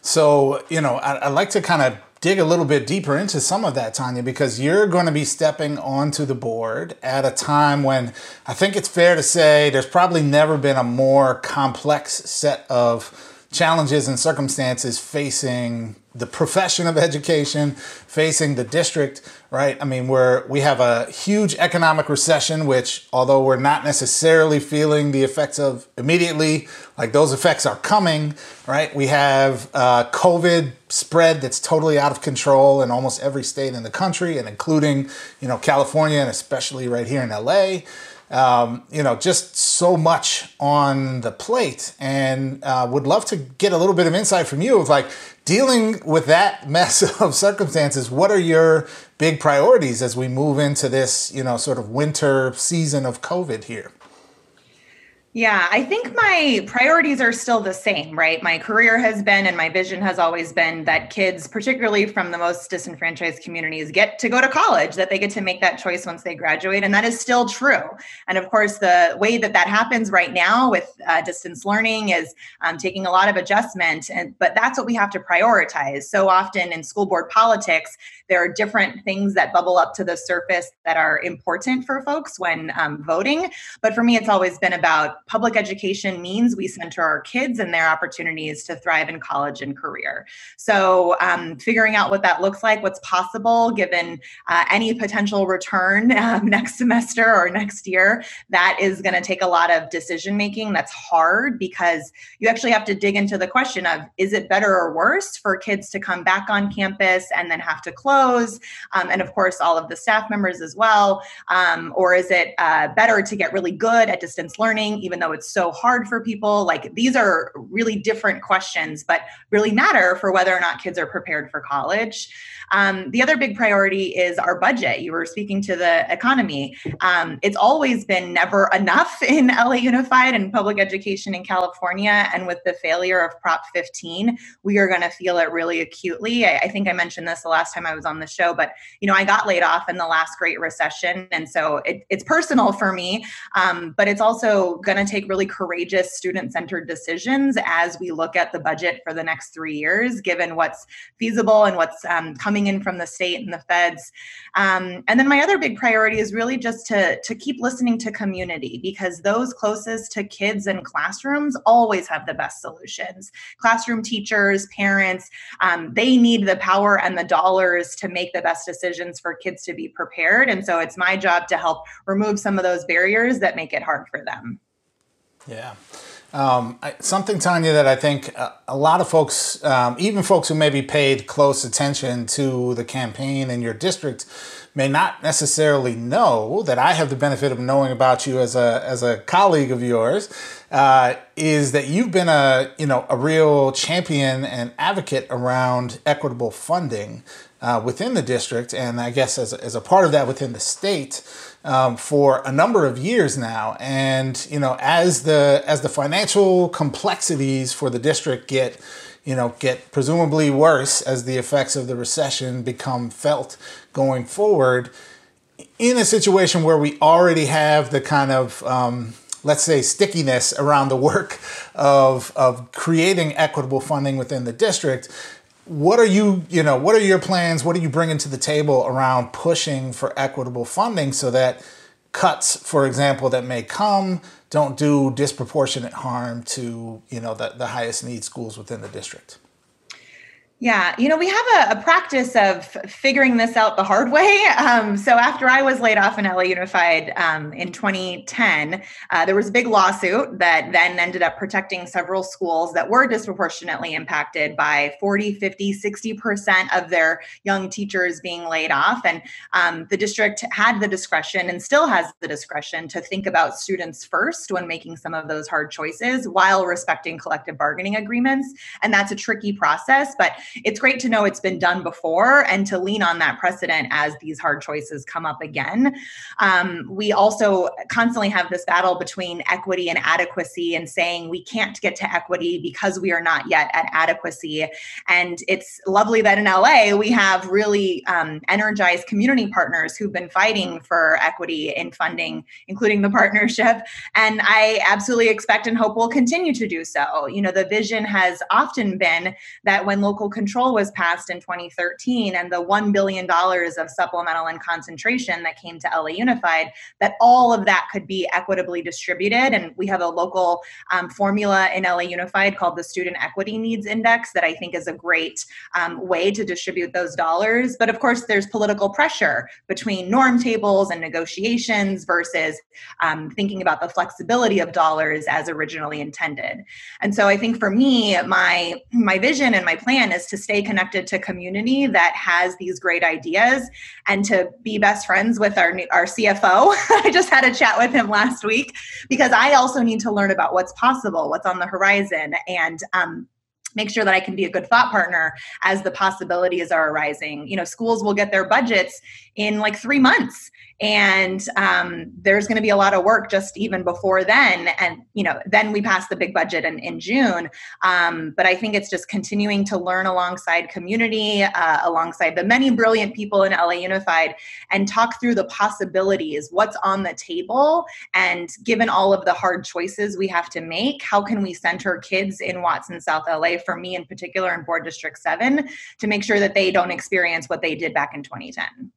So, you know, I, would like to kind of dig a little bit deeper into some of that, Tanya, because you're going to be stepping onto the board at a time when I think it's fair to say there's probably never been a more complex set of challenges and circumstances facing the profession of education, facing the district, right? I mean, we're we have a huge economic recession, which although we're not necessarily feeling the effects of immediately, like those effects are coming, right? We have uh, COVID spread that's totally out of control in almost every state in the country, and including you know California and especially right here in LA um, you know, just so much on the plate, and uh, would love to get a little bit of insight from you of like dealing with that mess of circumstances. What are your big priorities as we move into this, you know, sort of winter season of COVID here? Yeah, I think my priorities are still the same, right? My career has been and my vision has always been that kids, particularly from the most disenfranchised communities, get to go to college, that they get to make that choice once they graduate. And that is still true. And of course, the way that that happens right now with uh, distance learning is um, taking a lot of adjustment. And, but that's what we have to prioritize. So often in school board politics, there are different things that bubble up to the surface that are important for folks when um, voting. But for me, it's always been about public education means we center our kids and their opportunities to thrive in college and career. So, um, figuring out what that looks like, what's possible given uh, any potential return um, next semester or next year, that is going to take a lot of decision making. That's hard because you actually have to dig into the question of is it better or worse for kids to come back on campus and then have to close? Um, and of course, all of the staff members as well. Um, or is it uh, better to get really good at distance learning, even even though it's so hard for people? Like these are really different questions, but really matter for whether or not kids are prepared for college. Um, the other big priority is our budget. You were speaking to the economy. Um, it's always been never enough in LA Unified and public education in California. And with the failure of Prop 15, we are going to feel it really acutely. I, I, think I mentioned this the last time I was on the show, but you know, I got laid off in the last Great Recession, and so it, it's personal for me. Um, but it's also going to take really courageous student-centered decisions as we look at the budget for the next three years, given what's feasible and what's um, coming in from the state and the feds. Um, and then my other big priority is really just to, to keep listening to community because those closest to kids and classrooms always have the best solutions. Classroom teachers, parents, um, they need the power and the dollars to make the best decisions for kids to be prepared. And so it's my job to help remove some of those barriers that make it hard for them. Yeah. Um, something, Tanya, that I think a, a lot of folks, um, even folks who maybe paid close attention to the campaign in your district, may not necessarily know that I have the benefit of knowing about you as a as a colleague of yours. Uh, is that you've been a you know a real champion and advocate around equitable funding uh, within the district, and I guess as, as a part of that within the state um, for a number of years now. And you know, as the as the financial complexities for the district get you know get presumably worse as the effects of the recession become felt going forward, in a situation where we already have the kind of um, let's say stickiness around the work of of creating equitable funding within the district what are you you know what are your plans? What are you bringing to the table around pushing for equitable funding so that cuts for example that may come don't do disproportionate harm to you know the, the highest need schools within the district yeah, you know, we have a, a, practice of figuring this out the hard way. Um, so after I was laid off in LA Unified um, in 2010, uh, there was a big lawsuit that then ended up protecting several schools that were disproportionately impacted by 40, 50, 60% of their young teachers being laid off. And um, the district had the discretion and still has the discretion to think about students first when making some of those hard choices while respecting collective bargaining agreements. And that's a tricky process, but it's great to know it's been done before and to lean on that precedent as these hard choices come up again. Um, we also constantly have this battle between equity and adequacy and saying we can't get to equity because we are not yet at adequacy. And it's lovely that in LA we have really um, energized community partners who've been fighting for equity in funding, including the partnership. And I absolutely expect and hope will continue to do so. You know, the vision has often been that when local control was passed in 2013 and the $1 billion of supplemental and concentration that came to LA Unified, that all of that could be equitably distributed. And we have a local um, formula in LA Unified called the Student Equity Needs Index that I think is a great um, way to distribute those dollars. But of course, there's political pressure between norm tables and negotiations versus um, thinking about the flexibility of dollars as originally intended. And so I think for me, my my vision and my plan is to stay connected to community that has these great ideas and to be best friends with our our CFO. I just had a chat with him last week because I also need to learn about what's possible, what's on the horizon, and um, make sure that I can be a good thought partner as the possibilities are arising. You know, schools will get their budgets in like three months and um, there's going to be a lot of work just even before then and you know then we pass the big budget in, in june um, but i think it's just continuing to learn alongside community uh, alongside the many brilliant people in la unified and talk through the possibilities what's on the table and given all of the hard choices we have to make how can we center kids in Watts and south la for me in particular in board district 7 to make sure that they don't experience what they did back in 2010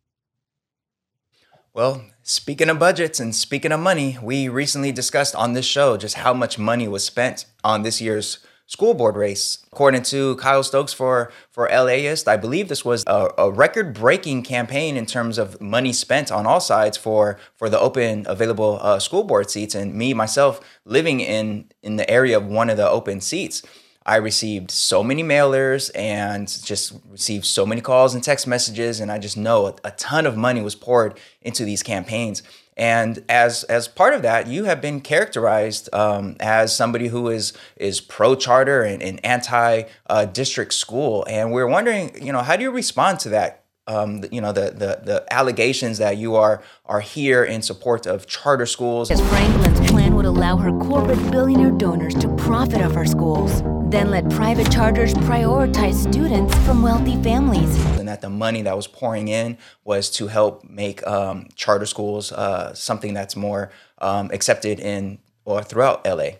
well, speaking of budgets and speaking of money, we recently discussed on this show just how much money was spent on this year's school board race. According to Kyle Stokes for, for LAist, I believe this was a, a record breaking campaign in terms of money spent on all sides for, for the open available uh, school board seats. And me, myself, living in, in the area of one of the open seats. I received so many mailers and just received so many calls and text messages, and I just know a, ton of money was poured into these campaigns. And as as part of that, you have been characterized um, as somebody who is is pro charter and, and anti uh, district school. And we're wondering, you know, how do you respond to that? Um, you know, the, the the allegations that you are are here in support of charter schools. As Franklin's plan would allow her corporate billionaire donors to profit off our schools then let private charters prioritize students from wealthy families. And that the money that was pouring in was to help make um, charter schools uh, something that's more um, accepted in or throughout LA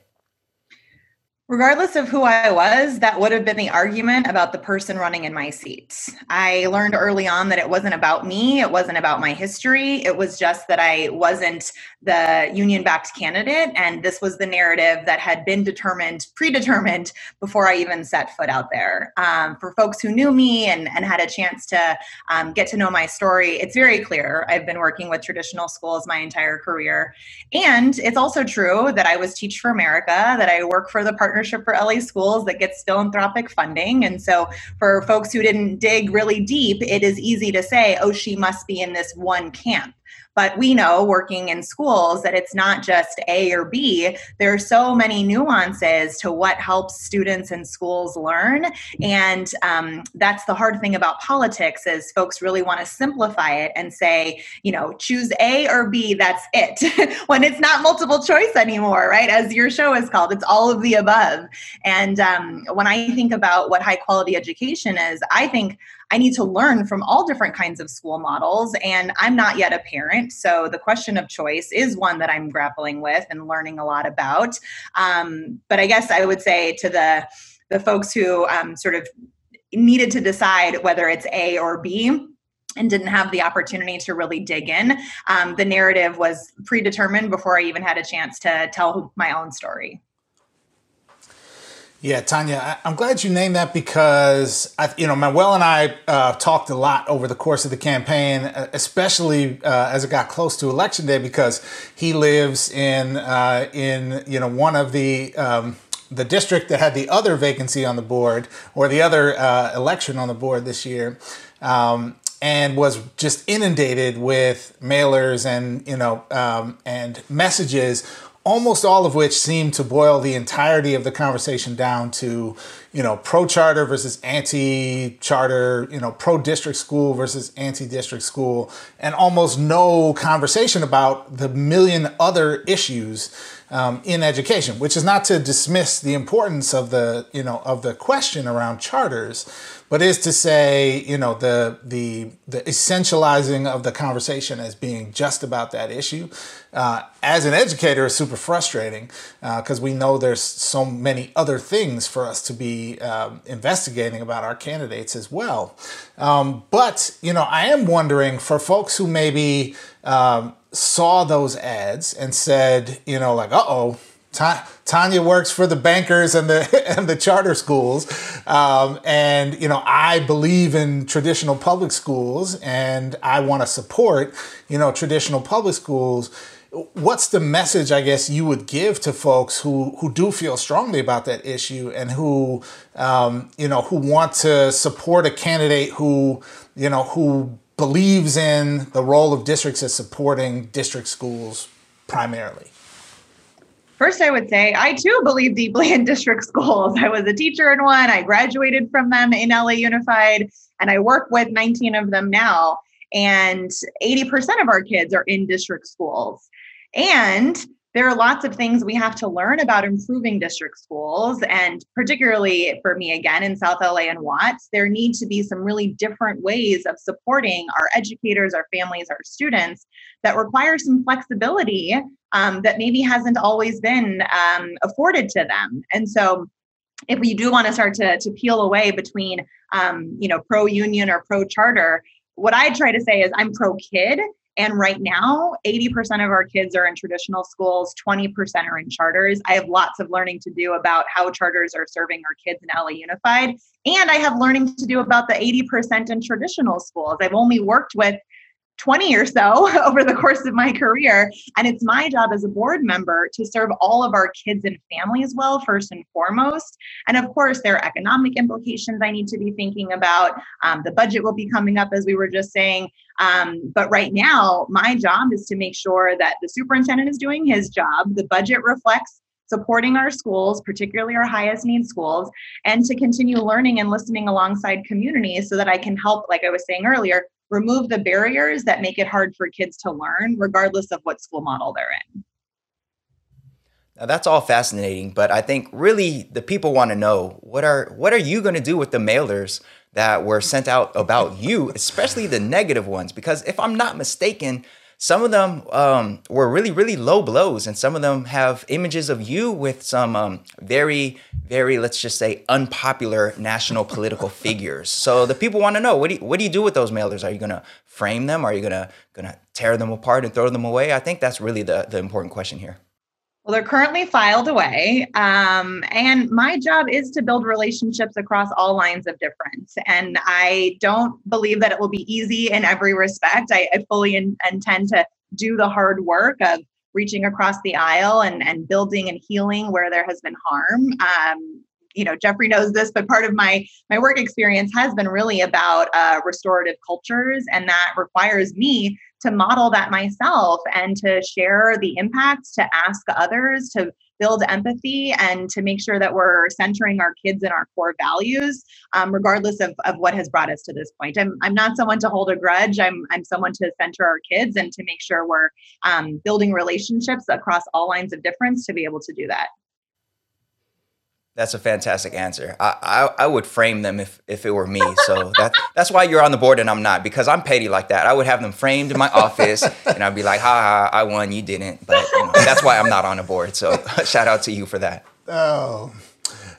regardless of who I was, that would have been the argument about the person running in my seat. I learned early on that it wasn't about me, it wasn't about my history. It was just that I wasn't the union backed candidate. And this was the narrative that had been determined, predetermined before I even set foot out there. Um, for folks who knew me and, and had a chance to um, get to know my story, it's very clear. I've been working with traditional schools my entire career. And it's also true that I was Teach for America, that I work for the partner partnership for LA schools that gets philanthropic funding. And so for folks who didn't dig really deep, it is easy to say, oh, she must be in this one camp. But we know working in schools that it's not just A or B. There are so many nuances to what helps students in schools learn. And um, that's the hard thing about politics is folks really want to simplify it and say, you know, choose A or B, that's it. when it's not multiple choice anymore, right? As your show is called, it's all of the above. And um, when I think about what high quality education is, I think I need to learn from all different kinds of school models. And I'm not yet a parent. So the question of choice is one that I'm grappling with and learning a lot about. Um, but I guess I would say to the, the folks who um, sort of needed to decide whether it's A or B, and didn't have the opportunity to really dig in. Um, the narrative was predetermined before I even had a chance to tell my own story. Yeah, Tanya, I'm glad you named that because I, you know Manuel and I uh, talked a lot over the course of the campaign, uh, especially uh, as it got close to election day, because he lives in uh, in you know one of the um, the district that had the other vacancy on the board or the other uh, election on the board this year. Um, and was just inundated with mailers and you know um, and messages almost all of which seem to boil the entirety of the conversation down to, you know, pro charter versus anti charter, you know, pro district school versus anti district school, and almost no conversation about the million other issues um, in education, which is not to dismiss the importance of the you know of the question around charters, but is to say you know the the the essentializing of the conversation as being just about that issue. Uh, as an educator, is super frustrating because uh, we know there's so many other things for us to be um, investigating about our candidates as well. Um, but you know, I am wondering for folks who maybe um, saw those ads and said, you know, like, uh oh, Tanya works for the bankers and the and the charter schools, um, and you know I believe in traditional public schools, and I want to support you know traditional public schools. What's the message I guess you would give to folks who who do feel strongly about that issue and who um, you know who want to support a candidate who you know who believes in the role of districts as supporting district schools primarily? First, I would say I too believe deeply in district schools. I was a teacher in one, I graduated from them in LA Unified, and I work with 19 of them now. And 80% of our kids are in district schools. And there are lots of things we have to learn about improving district schools. And particularly for me, again, in South LA and Watts, there need to be some really different ways of supporting our educators, our families, our students that requires some flexibility um, that maybe hasn't always been um, afforded to them. And so if we do want to start to, to peel away between um, you know pro union or pro charter what i try to say is i'm pro kid and right now, 80% of our kids are in traditional schools, 20% are in charters. I have lots of learning to do about how charters are serving our kids in LA Unified. And I have learning to do about the 80% in traditional schools. I've only worked with 20 or so over the course of my career. And it's my job as a board member to serve all of our kids and families well, first and foremost. And of course, there are economic implications I need to be thinking about. Um, the budget will be coming up, as we were just saying. Um, but right now, my job is to make sure that the superintendent is doing his job, the budget reflects supporting our schools, particularly our highest need schools, and to continue learning and listening alongside communities so that I can help, like I was saying earlier, remove the barriers that make it hard for kids to learn, regardless of what school model they're in. Now that's all fascinating, but I think really the people want to know what are what are you going to do with the mailers that were sent out about you, especially the negative ones? Because if I'm not mistaken, some of them um, were really, really low blows, and some of them have images of you with some um, very, very, let's just say, unpopular national political figures. So the people want to know what do you, what do you do with those mailers? Are you going to frame them? Are you going to going to tear them apart and throw them away? I think that's really the the important question here. Well, they're currently filed away. Um, and my job is to build relationships across all lines of difference. And I don't believe that it will be easy in every respect. I, I fully in, intend to do the hard work of reaching across the aisle and, and building and healing where there has been harm. Um, you know jeffrey knows this but part of my my work experience has been really about uh, restorative cultures and that requires me to model that myself and to share the impacts, to ask others, to build empathy, and to make sure that we're centering our kids in our core values, um, regardless of, of what has brought us to this point. I'm, I'm not someone to hold a grudge. I'm, I'm someone to center our kids and to make sure we're um, building relationships across all lines of difference to be able to do that. That's a fantastic answer. I, I, I, would frame them if, if it were me. So that that's why you're on the board and I'm not because I'm petty like that. I would have them framed in my office and I'd be like, ha ha, I won, you didn't. But you know, that's why I'm not on the board. So shout out to you for that. Oh,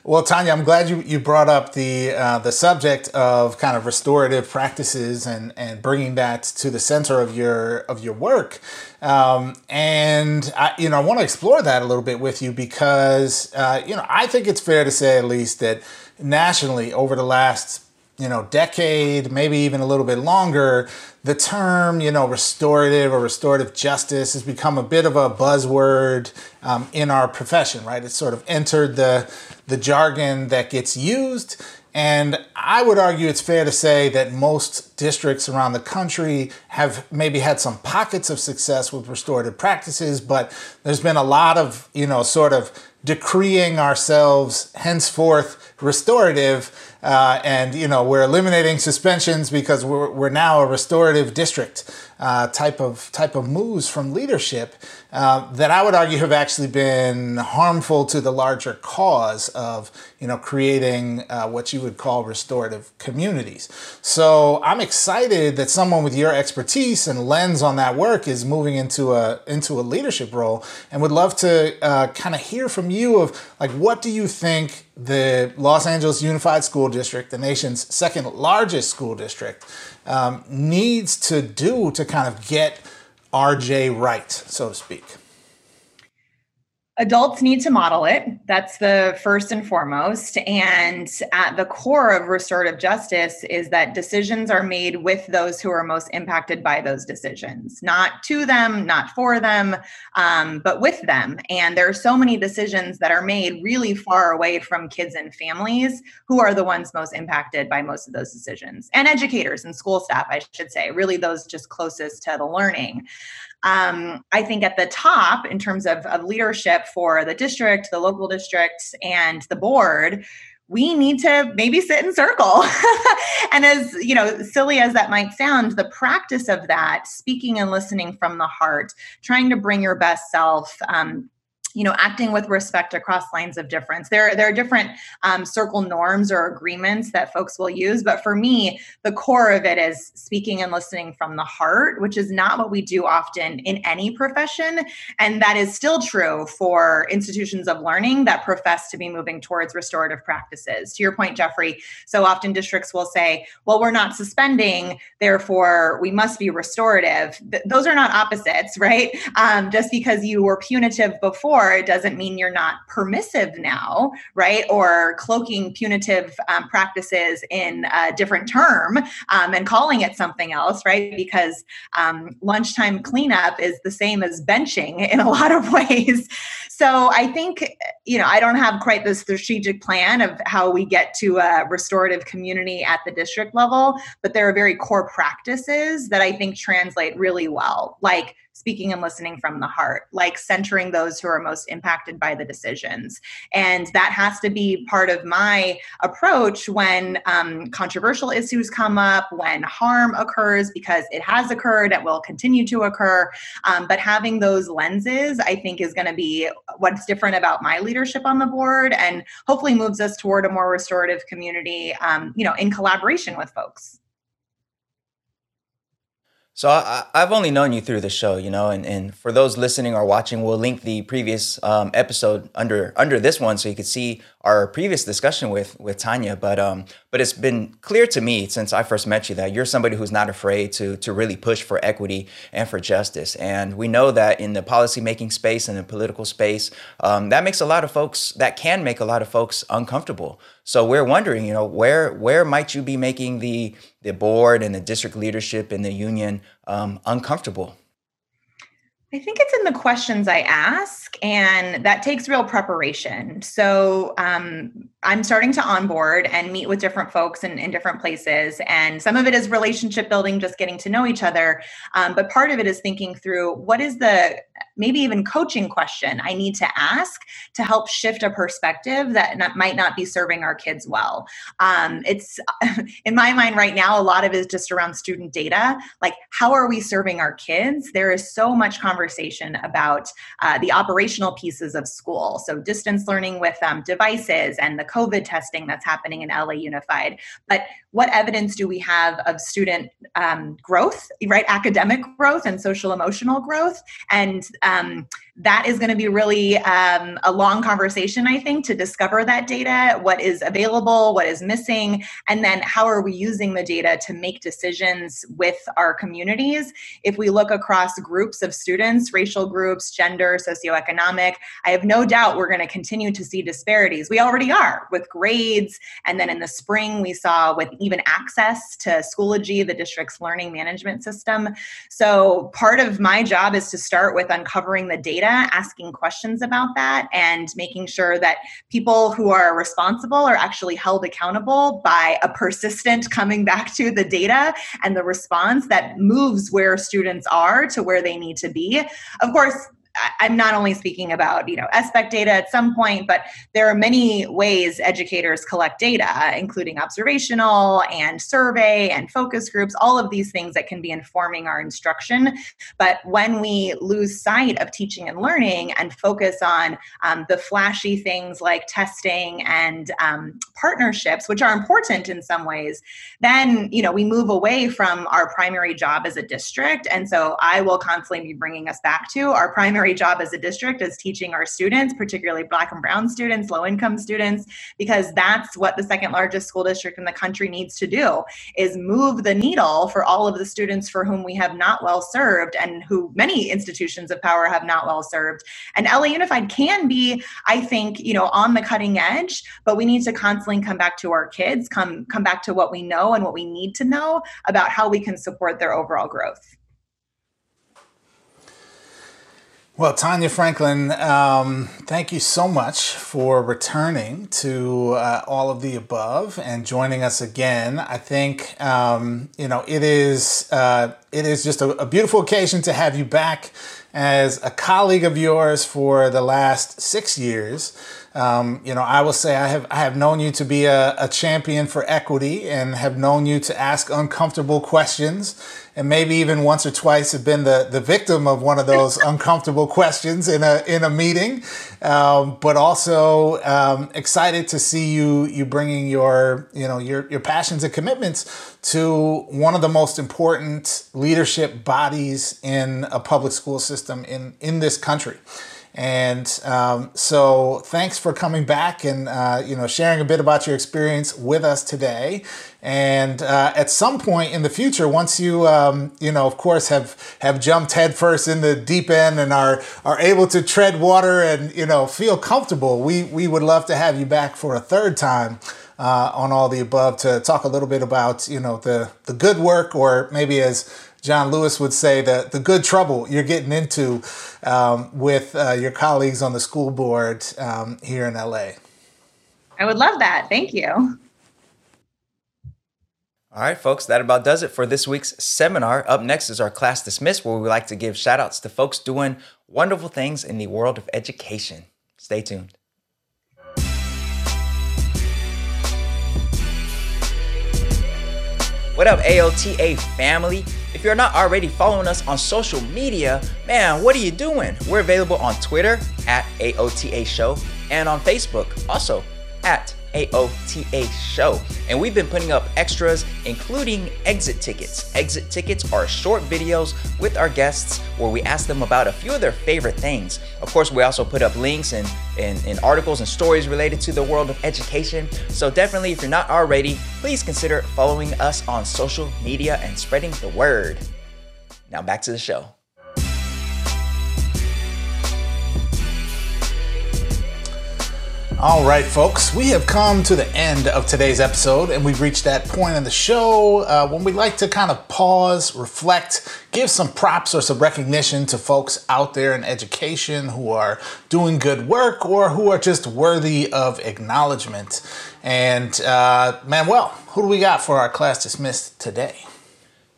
well, Tanya, I'm glad you, you brought up the uh, the subject of kind of restorative practices and, and bringing that to the center of your of your work. Um, and I, you know, I want to explore that a little bit with you because uh, you know I think it's fair to say at least that nationally over the last you know decade, maybe even a little bit longer, the term you know restorative or restorative justice has become a bit of a buzzword um, in our profession. Right? It's sort of entered the the jargon that gets used. And I would argue it's fair to say that most districts around the country have maybe had some pockets of success with restorative practices, but there's been a lot of, you know, sort of decreeing ourselves henceforth restorative uh, and you know we're eliminating suspensions because we're, we're now a restorative district uh, type of type of moves from leadership uh, that I would argue have actually been harmful to the larger cause of you know creating uh, what you would call restorative communities. So I'm excited that someone with your expertise and lens on that work is moving into a into a leadership role, and would love to uh, kind of hear from you of like what do you think the Los Angeles Unified School District, the nation's second largest school district, um, needs to do to kind of get RJ right, so to speak? Adults need to model it. That's the first and foremost. And at the core of restorative justice is that decisions are made with those who are most impacted by those decisions, not to them, not for them, um, but with them. And there are so many decisions that are made really far away from kids and families who are the ones most impacted by most of those decisions, and educators and school staff, I should say, really those just closest to the learning um, I think at the top, in terms of, of leadership for the district, the local districts, and the board, we need to maybe sit in circle. and as you know, silly as that might sound, the practice of that, speaking and listening from the heart, trying to bring your best self, um, you know acting with respect across lines of difference. There there are different um, circle norms or agreements that folks will use but for me the core of it is speaking and listening from the heart which is not what we do often in any profession. And that is still true for institutions of learning that profess to be moving towards restorative practices. To your point jeffrey so often districts will say well we're not suspending therefore we must be restorative. Th- those are not opposites right? Um, just because you were punitive before it doesn't mean you're not permissive now, right? Or cloaking punitive um, practices in a different term um, and calling it something else, right? Because um, lunchtime cleanup is the same as benching in a lot of ways. So I think, you know, I don't have quite the strategic plan of how we get to a restorative community at the district level, but there are very core practices that I think translate really well, like speaking and listening from the heart, like centering those who are most impacted by the decisions. And that has to be part of my approach when um, controversial issues come up, when harm occurs, because it has occurred, it will continue to occur. Um, but having those lenses, I think, is going to be what's different about my leadership on the board and hopefully moves us toward a more restorative community, um, you know, in collaboration with folks. So I, have only known you through the show, you know, and, and for those listening or watching, we'll link the previous um, episode under under this one so you could see our previous discussion with with Tanya. But um, but it's been clear to me since I first met you that you're somebody who's not afraid to to really push for equity and for justice. And we know that in the policymaking space and the political space, um, that makes a lot of folks that can make a lot of folks uncomfortable. So we're wondering, you know, where where might you be making the the board and the district leadership and the union um, uncomfortable? I think it's in the questions I ask, and that takes real preparation. So um, I'm starting to onboard and meet with different folks in, in, different places. And some of it is relationship building, just getting to know each other. Um, but part of it is thinking through what is the maybe even coaching question I need to ask to help shift a perspective that not, might not be serving our kids well. Um, it's in my mind right now, a lot of it is just around student data. Like, how are we serving our kids? There is so much conversation about uh, the operational pieces of school. So, distance learning with um, devices and the COVID testing that's happening in LA Unified. But what evidence do we have of student um, growth, right? Academic growth and social emotional growth. And um, that is going to be really um, a long conversation, I think, to discover that data, what is available, what is missing, and then how are we using the data to make decisions with our communities. If we look across groups of students, racial groups, gender, socioeconomic, I have no doubt we're going to continue to see disparities. We already are with grades, and then in the spring, we saw with even access to Schoology, the district's learning management system. So part of my job is to start with uncovering the data, asking questions about that, and making sure that people who are responsible are actually held accountable by a persistent coming back to the data and the response that moves where students are to where they need to be. Of course, I'm not only speaking about, you know, SBAC data at some point, but there are many ways educators collect data, including observational and survey and focus groups, all of these things that can be informing our instruction. But when we lose sight of teaching and learning and focus on um, the flashy things like testing and um, partnerships, which are important in some ways, then, you know, we move away from our primary job as a district. And so I will constantly be bringing us back to our primary job as a district is teaching our students, particularly Black and Brown students, low income students, because that's what the second largest school district in the country needs to do is move the needle for all of the students for whom we have not well served and who many institutions of power have not well served. And LA Unified can be, I think, you know, on the cutting edge, but we need to constantly come back to our kids, come come back to what we know and what we need to know about how we can support their overall growth. Well, Tanya Franklin, um, thank you so much for returning to uh, all of the above and joining us again. I think um, you know it is uh, it is just a, a, beautiful occasion to have you back as a colleague of yours for the last six years. Um, you know, I will say I have I have known you to be a, a champion for equity and have known you to ask uncomfortable questions and maybe even once or twice have been the, the victim of one of those uncomfortable questions in a in a meeting. Um, but also um, excited to see you you bringing your you know your your passions and commitments to one of the most important leadership bodies in a public school system in in this country. And um, so, thanks for coming back and uh, you know sharing a bit about your experience with us today. And uh, at some point in the future, once you um, you know, of course, have have jumped headfirst in the deep end and are are able to tread water and you know feel comfortable, we we would love to have you back for a third time. Uh, on all the above to talk a little bit about you know the the good work or maybe as John Lewis would say, the, the good trouble you're getting into um, with uh, your colleagues on the school board um, here in LA. I would love that. Thank you. All right, folks, that about does it for this week's seminar. Up next is our class dismissed, where we like to give shout outs to folks doing wonderful things in the world of education. Stay tuned. What up, AOTA family? If you're not already following us on social media, man, what are you doing? We're available on Twitter at AOTA Show and on Facebook also at AOTA show. And we've been putting up extras, including exit tickets. Exit tickets are short videos with our guests where we ask them about a few of their favorite things. Of course, we also put up links and, and, and articles and stories related to the world of education. So definitely, if you're not already, please consider following us on social media and spreading the word. Now back to the show. All right, folks, we have come to the end of today's episode, and we've reached that point in the show uh, when we like to kind of pause, reflect, give some props or some recognition to folks out there in education who are doing good work or who are just worthy of acknowledgement. And uh, Manuel, who do we got for our class dismissed today?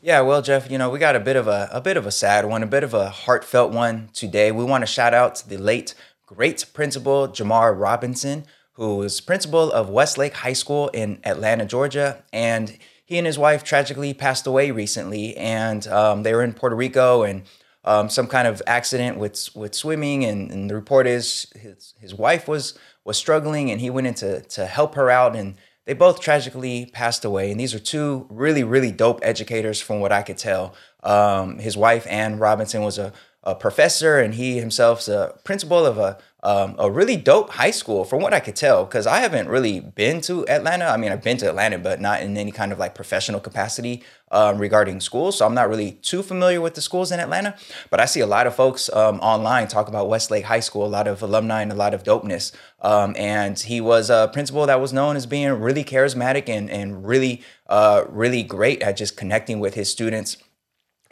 Yeah, well, Jeff, you know we got a bit of a a bit of a sad one, a bit of a heartfelt one today. We want to shout out to the late great principal Jamar Robinson, who is principal of Westlake High School in Atlanta, Georgia, and he and his wife tragically passed away recently, and um, they were in Puerto Rico and um, some kind of accident with with swimming, and, and, the report is his his wife was was struggling, and he went in to to help her out, and they both tragically passed away. And these are two really really dope educators, from what I could tell. Um, his wife Ann Robinson was a a professor and he himself's a principal of a um, a really dope high school from what I could tell because I haven't really been to Atlanta. I mean, I've been to Atlanta, but not in any kind of like professional capacity um, regarding schools. So I'm not really too familiar with the schools in Atlanta. But I see a lot of folks um, online talk about Westlake High School, a lot of alumni and a lot of dopeness. Um, and he was a principal that was known as being really charismatic and and really uh, really great at just connecting with his students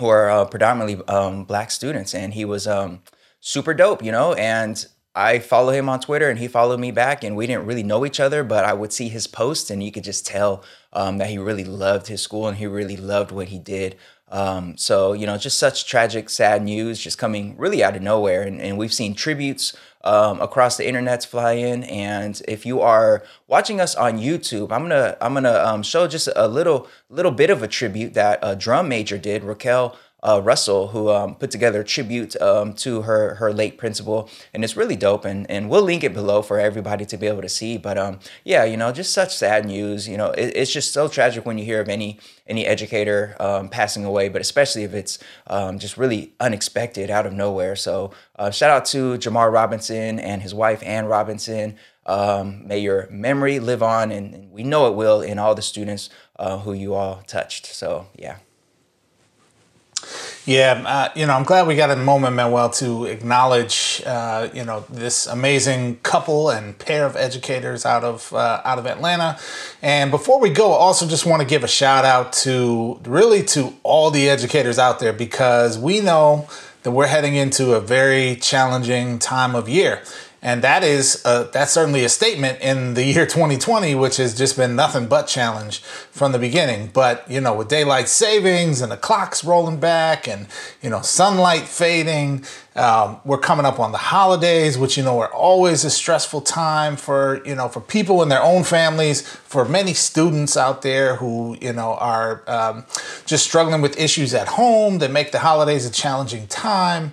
who are uh, predominantly um, black students, and he was um, super dope, you know. And I follow him on Twitter and he followed me back, and we didn't really know each other, but I would see his posts and you could just tell um, that he really loved his school and he really loved what he did. Um, so, you know, just such tragic, sad news just coming really out of nowhere. And, and we've seen tributes um, across the internets fly in. And if you are watching us on YouTube, I'm gonna I'm gonna um, show just a little little bit of a tribute that a drum major did, Raquel uh, Russell, who um, put together a tribute um, to her her late principal, and it's really dope. And and we'll link it below for everybody to be able to see. But um, yeah, you know, just such sad news. You know, it, it's just so tragic when you hear of any any educator um, passing away, but especially if it's um, just really unexpected out of nowhere. So uh, shout out to Jamar Robinson and his wife Ann Robinson. Um, may your memory live on, and we know it will in all the students uh, who you all touched. So yeah. Yeah, uh, you know, I'm glad we got a moment, Manuel, to acknowledge, uh, you know, this amazing couple and pair of educators out of uh, out of Atlanta. And before we go, I also just want to give a shout out to really to all the educators out there because we know that we're heading into a very challenging time of year and that is uh, that's certainly a statement in the year 2020 which has just been nothing but challenge from the beginning but you know with daylight savings and the clocks rolling back and you know sunlight fading um, we're coming up on the holidays, which you know are always a stressful time for you know for people and their own families, for many students out there who you know are um, just struggling with issues at home that make the holidays a challenging time.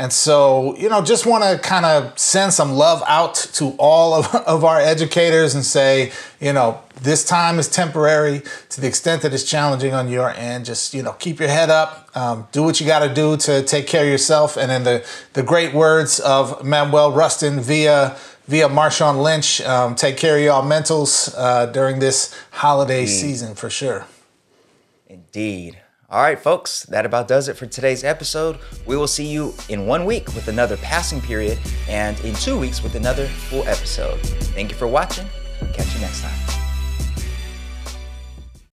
And so, you know, just want to kind of send some love out to all of, of our educators and say, you know, this time is temporary to the extent that it's challenging on your end. Just, you know, keep your head up, um, do what you got to do to take care of yourself. And in the, the great words of Manuel Rustin via via Marshawn Lynch, um, take care of y'all mentals uh, during this holiday Indeed. season for sure. Indeed. All right, folks, that about does it for today's episode. We will see you in one week with another passing period and in two weeks with another full episode. Thank you for watching. Catch you next time.